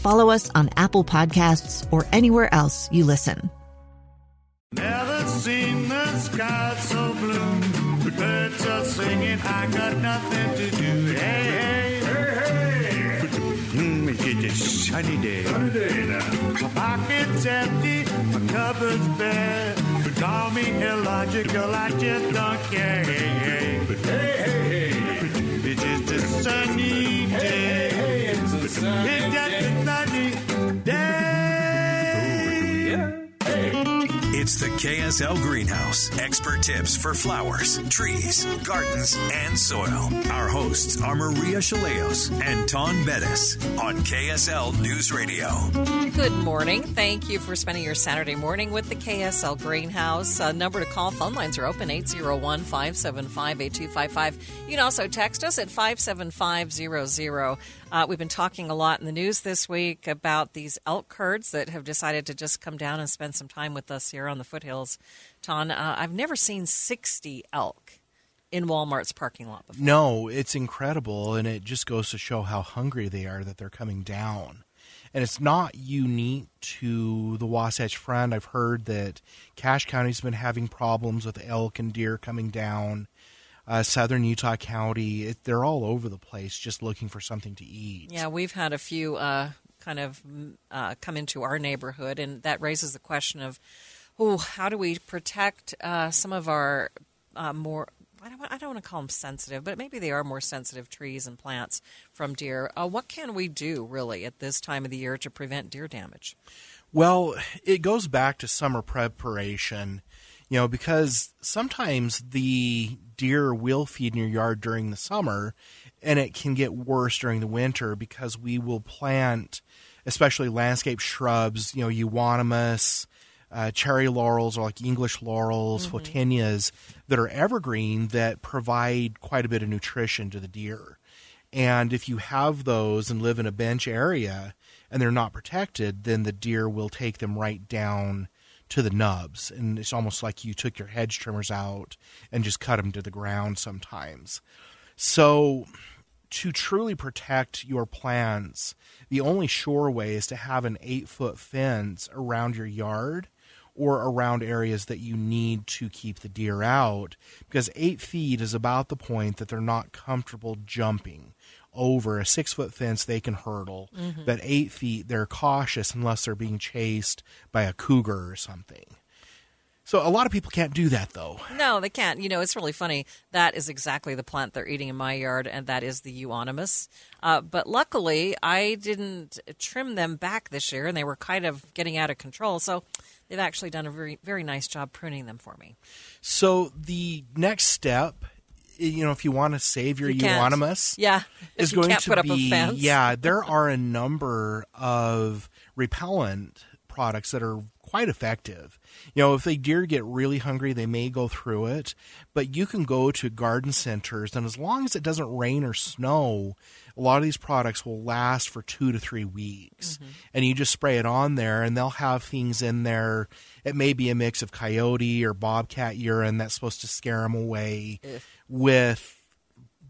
follow us on Apple Podcasts, or anywhere else you listen. Never seen the sky so blue. The birds are singing, I got nothing to do. Hey, hey, hey, hey. Mm, it's a sunny day. Sunny day now. My pocket's empty, my cupboard's bare. But call me illogical, I just don't care. Hey, hey, hey, hey, hey. It's just a sunny day. Hey, hey, it's a sunny it's It's the KSL Greenhouse. Expert tips for flowers, trees, gardens, and soil. Our hosts are Maria Shilaos and Taun Beddes on KSL News Radio. Good morning. Thank you for spending your Saturday morning with the KSL Greenhouse. Number to call, phone lines are open 801 575 8255. You can also text us at 57500. Uh, we've been talking a lot in the news this week about these elk herds that have decided to just come down and spend some time with us here on the foothills. Taun, uh, I've never seen 60 elk in Walmart's parking lot before. No, it's incredible, and it just goes to show how hungry they are that they're coming down. And it's not unique to the Wasatch Front. I've heard that Cache County's been having problems with elk and deer coming down. Uh, southern Utah County, it, they're all over the place just looking for something to eat. Yeah, we've had a few uh, kind of uh, come into our neighborhood, and that raises the question of, oh, how do we protect uh, some of our uh, more I don't, I don't want to call them sensitive, but maybe they are more sensitive trees and plants from deer. Uh, what can we do really at this time of the year to prevent deer damage? Well, it goes back to summer preparation, you know, because sometimes the deer will feed in your yard during the summer and it can get worse during the winter because we will plant, especially landscape shrubs, you know, euonymus, uh, cherry laurels or like English laurels, mm-hmm. photinias that are evergreen that provide quite a bit of nutrition to the deer. And if you have those and live in a bench area and they're not protected, then the deer will take them right down to the nubs. And it's almost like you took your hedge trimmers out and just cut them to the ground sometimes. So, to truly protect your plants, the only sure way is to have an eight foot fence around your yard or around areas that you need to keep the deer out because eight feet is about the point that they're not comfortable jumping over a six foot fence they can hurdle mm-hmm. but eight feet they're cautious unless they're being chased by a cougar or something so a lot of people can't do that though. No, they can't. You know, it's really funny. That is exactly the plant they're eating in my yard, and that is the euonymus. Uh, but luckily, I didn't trim them back this year, and they were kind of getting out of control. So they've actually done a very very nice job pruning them for me. So the next step you know, if you want to save your you euonymus, yeah, is going to be yeah. There are a number of repellent products that are quite effective. You know, if the deer get really hungry, they may go through it, but you can go to garden centers, and as long as it doesn't rain or snow, a lot of these products will last for two to three weeks. Mm-hmm. And you just spray it on there, and they'll have things in there. It may be a mix of coyote or bobcat urine that's supposed to scare them away with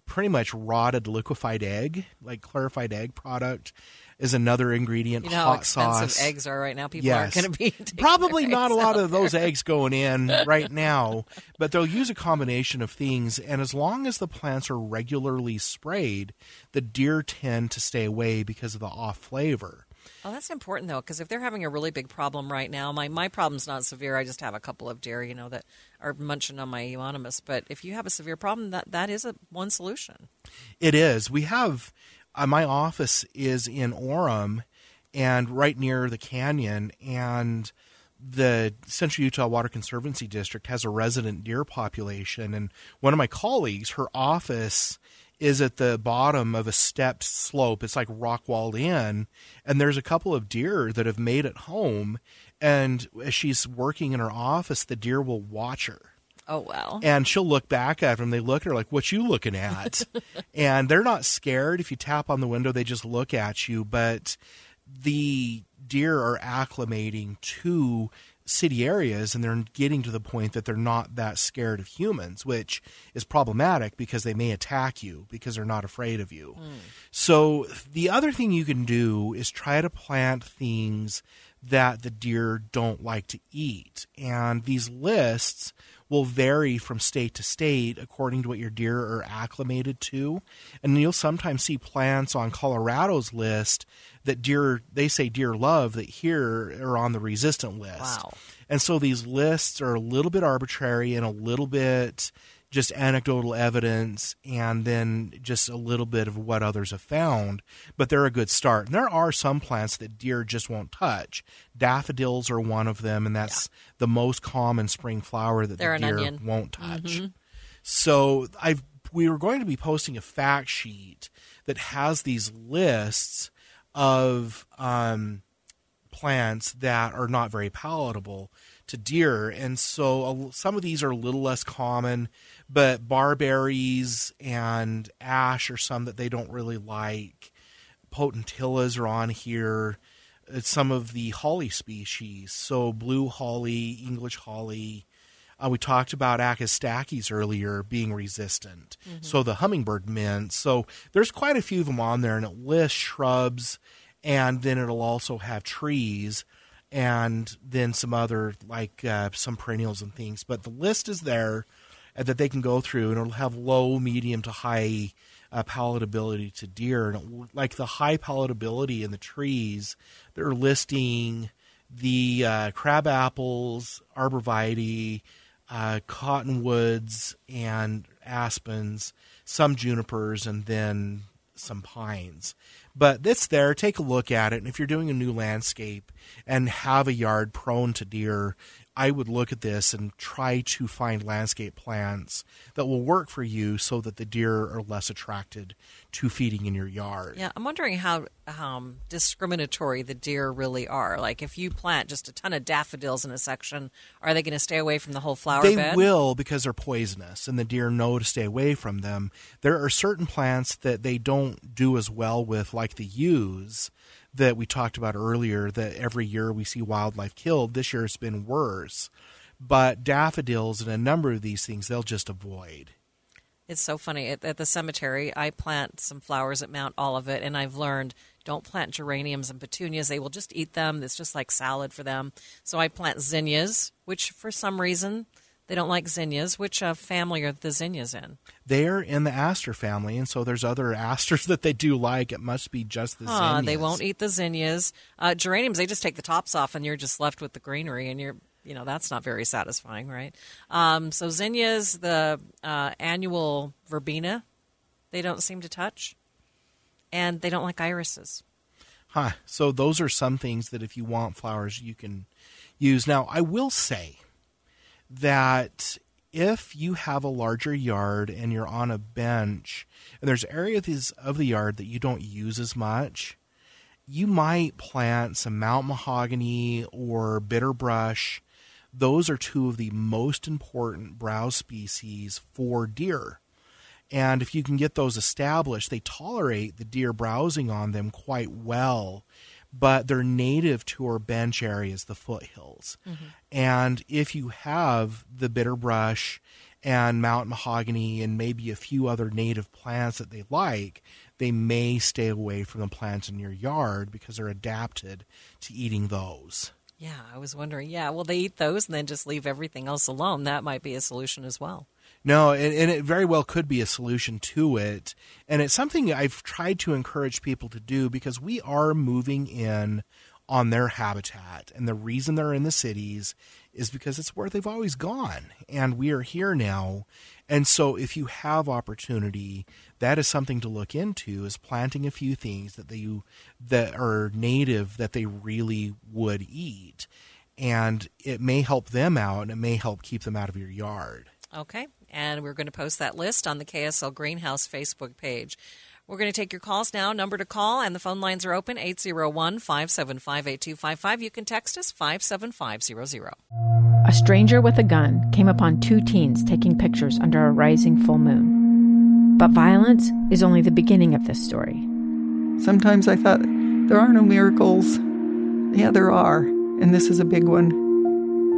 pretty much rotted liquefied egg, like clarified egg product is another ingredient. You know hot how expensive sauce. eggs are right now. People yes. aren't going to be probably not a lot of those eggs going in right now, but they'll use a combination of things. And as long as the plants are regularly sprayed, the deer tend to stay away because of the off flavor. Oh, that's important though, because if they're having a really big problem right now, my my problem's not severe. I just have a couple of deer, you know, that are munching on my euonymus. But if you have a severe problem, that that is a one solution. It is. We have uh, my office is in Orem, and right near the canyon, and the Central Utah Water Conservancy District has a resident deer population. And one of my colleagues, her office is at the bottom of a stepped slope. It's like rock walled in, and there's a couple of deer that have made it home. And as she's working in her office, the deer will watch her. Oh wow! And she'll look back at them. They look at her like, "What you looking at?" and they're not scared. If you tap on the window, they just look at you. But the deer are acclimating to city areas and they're getting to the point that they're not that scared of humans, which is problematic because they may attack you because they're not afraid of you. Hmm. So, the other thing you can do is try to plant things that the deer don't like to eat. And these lists will vary from state to state according to what your deer are acclimated to. And you'll sometimes see plants on Colorado's list that deer they say deer love that here are on the resistant list. Wow. And so these lists are a little bit arbitrary and a little bit just anecdotal evidence and then just a little bit of what others have found, but they're a good start. And there are some plants that deer just won't touch. Daffodils are one of them, and that's the most common spring flower that They're the deer won't touch. Mhm. So I've we were going to be posting a fact sheet that has these lists of um, plants that are not very palatable to deer, and so a- some of these are a little less common. But barberries and ash are some that they don't really like. Potentillas are on here. It's some of the holly species, so blue holly, English holly. Uh, we talked about Agastache earlier being resistant. So the hummingbird mint. So there's quite a few of them on there, and it lists shrubs, and then it'll also have trees, and then some other like uh, some perennials and things. But the list is there uh, that they can go through, and it'll have low, medium to high uh, palatability to deer, and it, like the high palatability in the trees, they're listing the uh, crab apples, arborvitae, uh, cottonwoods, and aspens, some junipers, and then some pines. But it's there. Take a look at it. And if you're doing a new landscape and have a yard prone to deer, I would look at this and try to find landscape plants that will work for you so that the deer are less attracted to feeding in your yard. Yeah, I'm wondering how um, discriminatory the deer really are. Like, if you plant just a ton of daffodils in a section, are they going to stay away from the whole flower bed? they bed? will because they're poisonous and the deer know to stay away from them. There are certain plants that they don't do as well with, like the yews that we talked about earlier, that every year we see wildlife killed. This year it's been worse. But daffodils and a number of these things they'll just avoid. It's so funny. At, at the cemetery, I plant some flowers at Mount Olivet, and I've learned don't plant geraniums and petunias. They will just eat them. It's just like salad for them. So I plant zinnias, which for some reason they don't like zinnias. Which uh, family are the zinnias in? They're in the aster family, and so there's other asters that they do like. It must be just the Huh, zinnias. they won't eat the zinnias. Uh, geraniums, they just take the tops off, and you're just left with the greenery, and you're, you know, that's not very satisfying, right? Um, so zinnias, the uh, annual verbena, they don't seem to touch, and they don't like irises. Huh. So those are some things that if you want flowers, you can use. Now, I will say that if you have a larger yard and you're on a bench and there's areas of the yard that you don't use as much, you might plant some mountain mahogany or bitter brush. Those are two of the most important browse species for deer. And if you can get those established, they tolerate the deer browsing on them quite well, but they're native to our bench areas, the foothills. Mm-hmm. And if you have the bitter brush and mountain mahogany and maybe a few other native plants that they like, they may stay away from the plants in your yard because they're adapted to eating those. Yeah, I was wondering. Yeah, well, they eat those and then just leave everything else alone. That might be a solution as well. No, and, and it very well could be a solution to it. And it's something I've tried to encourage people to do because we are moving in on their habitat. And the reason they're in the cities is because it's where they've always gone. And we are here now. And so if you have opportunity, that is something to look into is planting a few things that they that are native that they really would eat. And it may help them out and it may help keep them out of your yard. Okay. And we're going to post that list on the KSL Greenhouse Facebook page. We're going to take your calls now. Number to call, and the phone lines are open 801 575 8255. You can text us 57500. A stranger with a gun came upon two teens taking pictures under a rising full moon. But violence is only the beginning of this story. Sometimes I thought, there are no miracles. Yeah, there are, and this is a big one.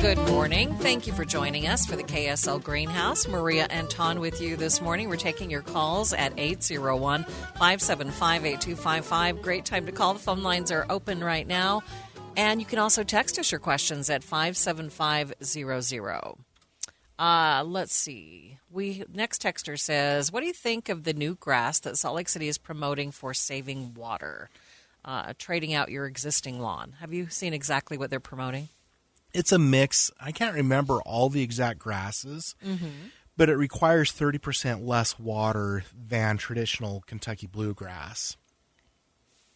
Good morning. Thank you for joining us for the KSL Greenhouse. Maria and Taun with you this morning. We're taking your calls at 801 575 8255. Great time to call. The phone lines are open right now. And you can also text us your questions at 57500. Uh, let's see. We next texter says, "What do you think of the new grass that Salt Lake City is promoting for saving water, uh, trading out your existing lawn? Have you seen exactly what they're promoting?" It's a mix. I can't remember all the exact grasses, Mm-hmm. but it requires 30% less water than traditional Kentucky bluegrass.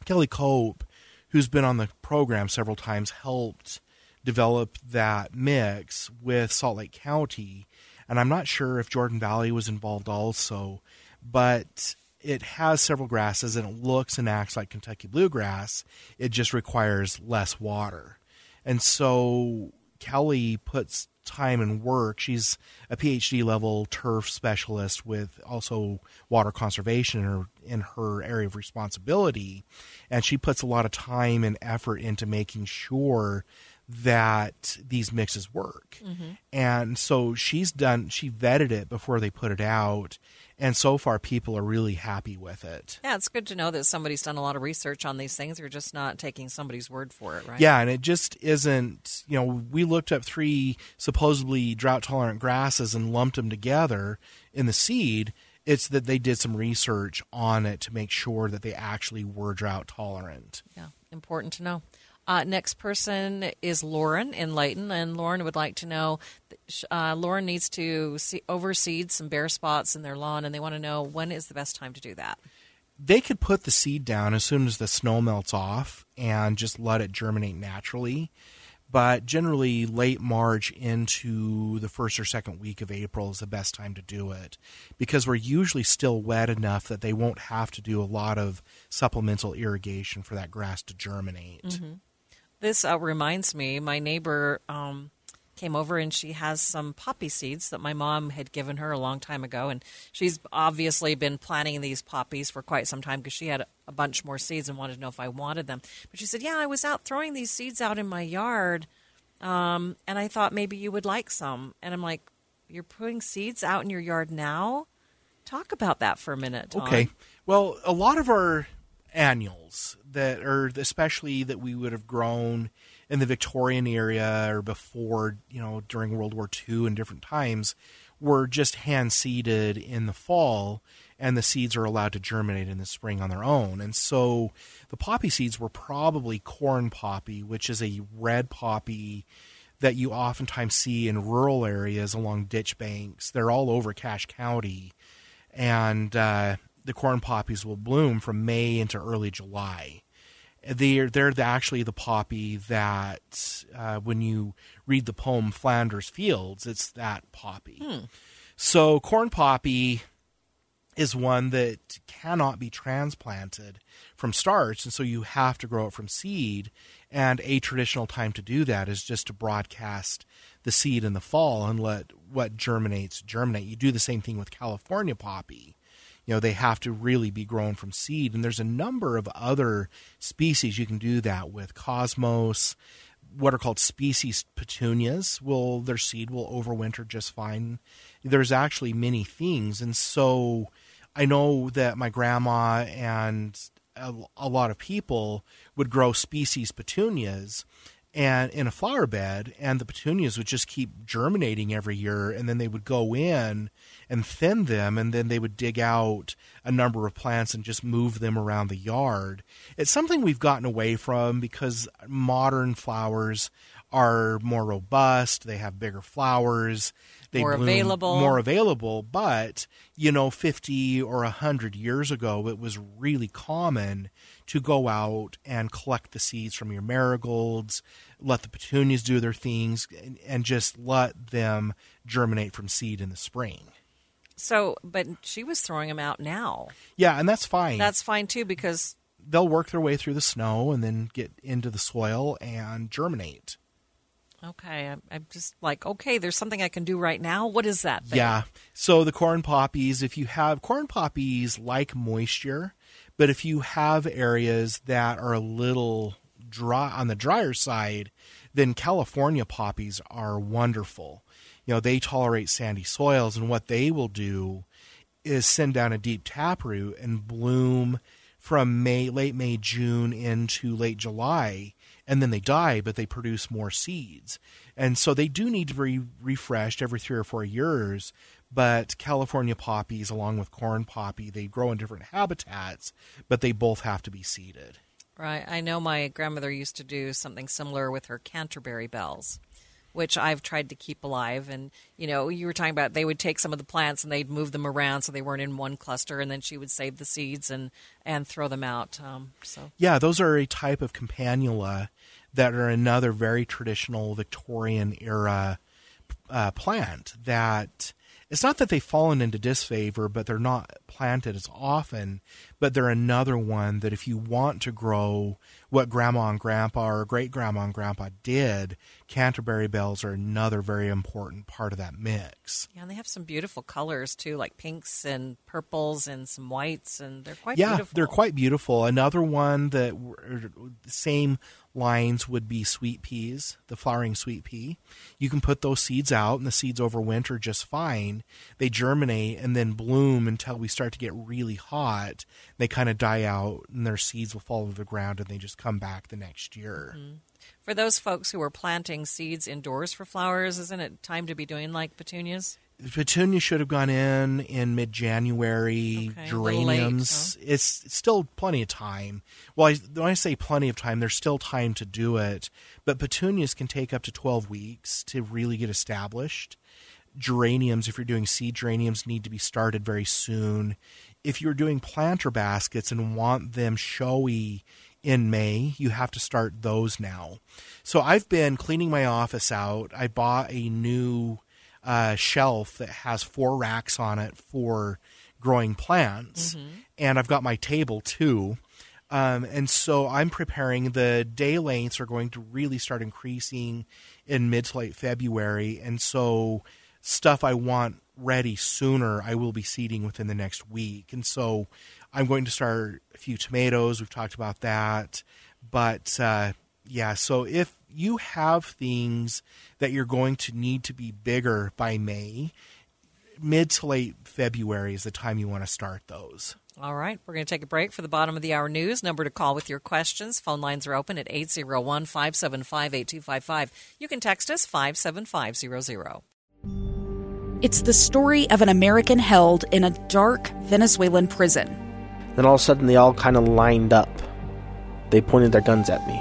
Kelly Kopp, who's been on the program several times, helped develop that mix with Salt Lake County. And I'm not sure if Jordan Valley was involved also, but it has several grasses and it looks and acts like Kentucky bluegrass. It just requires less water. And so Kelly puts time and work. She's a PhD level turf specialist with also water conservation in her, in her area of responsibility. And she puts a lot of time and effort into making sure that these mixes work. Mm-hmm. And so she's done, she vetted it before they put it out. And so far, people are really happy with it. Yeah, it's good to know that somebody's done a lot of research on these things. You're just not taking somebody's word for it, right? Yeah, and it just isn't. You know, we looked up three supposedly drought tolerant grasses and lumped them together in the seed. It's that they did some research on it to make sure that they actually were drought tolerant. Yeah, important to know. Uh, next person is Lauren in Layton, and Lauren would like to know. Uh, Lauren needs to see, overseed some bare spots in their lawn, and they want to know when is the best time to do that. They could put the seed down as soon as the snow melts off and just let it germinate naturally. But generally, late March into the first or second week of April is the best time to do it because we're usually still wet enough that they won't have to do a lot of supplemental irrigation for that grass to germinate. This uh, reminds me, my neighbor um, came over and she has some poppy seeds that my mom had given her a long time ago. And she's obviously been planting these poppies for quite some time because she had a bunch more seeds and wanted to know if I wanted them. But she said, Yeah, I was out throwing these seeds out in my yard um, and I thought maybe you would like some. And I'm like, You're putting seeds out in your yard now? Talk about that for a minute. Okay. Well, a lot of our annuals that are especially that we would have grown in the Victorian area or before, you know, during World War II and different times were just hand seeded in the fall and the seeds are allowed to germinate in the spring on their own. And so the poppy seeds were probably corn poppy, which is a red poppy that you oftentimes see in rural areas along ditch banks. They're all over Cache County and uh, the corn poppies will bloom from May into early July. They're they're the, actually the poppy that uh, when you read the poem Flanders Fields, it's that poppy. So corn poppy is one that cannot be transplanted from starts, and so you have to grow it from seed. And a traditional time to do that is just to broadcast the seed in the fall and let what germinates germinate. You do the same thing with California poppy. You know, they have to really be grown from seed. And there's a number of other species you can do that with. Cosmos, what are called species petunias will their seed will overwinter just fine. There's actually many things, and so I know that my grandma and a, a lot of people would grow species petunias and in a flower bed and the petunias would just keep germinating every year and then they would go in and thin them and then they would dig out a number of plants and just move them around the yard. It's something we've gotten away from because modern flowers are more robust they have bigger flowers they More bloom available. more available but you know 50 or 100 years ago it was really common to go out and collect the seeds from your marigolds let the petunias do their things and, and just let them germinate from seed in the spring So, but she was throwing them out now. yeah and that's fine That's fine too because they'll work their way through the snow and then get into the soil and germinate okay, I'm, I'm just like okay, there's something I can do right now. What is that? thing? Yeah. So the corn poppies, if you have corn poppies like moisture, but if you have areas that are a little dry on the drier side, then California poppies are wonderful. You know, they tolerate sandy soils and what they will do is send down a deep taproot and bloom from May late May June into late July and then they die but they produce more seeds. And so they do need to be refreshed every 3 or 4 years, but California poppies along with corn poppy, they grow in different habitats, but they both have to be seeded. Right. I know my grandmother used to do something similar with her Canterbury bells, which I've tried to keep alive. And, you know, you were talking about they would take some of the plants and they'd move them around so they weren't in one cluster, and then she would save the seeds and, and throw them out. Um, so, Yeah, those are a type of campanula that are another very traditional Victorian era uh, plant that it's not that they've fallen into disfavor, but they're not planted as often. But they're another one that if you want to grow what grandma and grandpa or great grandma and grandpa did, Canterbury bells are another very important part of that mix. yeah, and they have some beautiful colors too, like pinks and purples and some whites, and they're quite yeah, beautiful. they're quite beautiful. Another one that same lines would be sweet peas, the flowering sweet pea. You can put those seeds out, and the seeds overwinter just fine. They germinate and then bloom until we start to get really hot. They kind of die out, and their seeds will fall to the ground, and they just come back the next year. Mm-hmm. For those folks who are planting seeds indoors for flowers, isn't it time to be doing like petunias? Petunia should have gone in in mid January. Okay, little late, Geraniums, it's, it's still plenty of time. Well, I, when I say plenty of time, there's still time to do it. But petunias can take up to 12 weeks to really get established. Geraniums, if you're doing seed geraniums, need to be started very soon. If you're doing planter baskets and want them showy in May, you have to start those now. So I've been cleaning my office out. I bought a new uh, shelf that has four racks on it for growing plants, and I've got my table too. Um, and so I'm preparing. The day lengths are going to really start increasing in mid to late February, and so stuff I want ready sooner, I will be seeding within the next week. And so I'm going to start a few tomatoes. We've talked about that, but uh, yeah. So if you have things that you're going to need to be bigger by May, mid to late February is the time you want to start those. All right, we're going to take a break for the bottom of the hour news. Number to call with your questions. Phone lines are open at 801 575 8255. You can text us 57500. It's the story of an American held in a dark Venezuelan prison. Then all of a sudden, they all kind of lined up. They pointed their guns at me.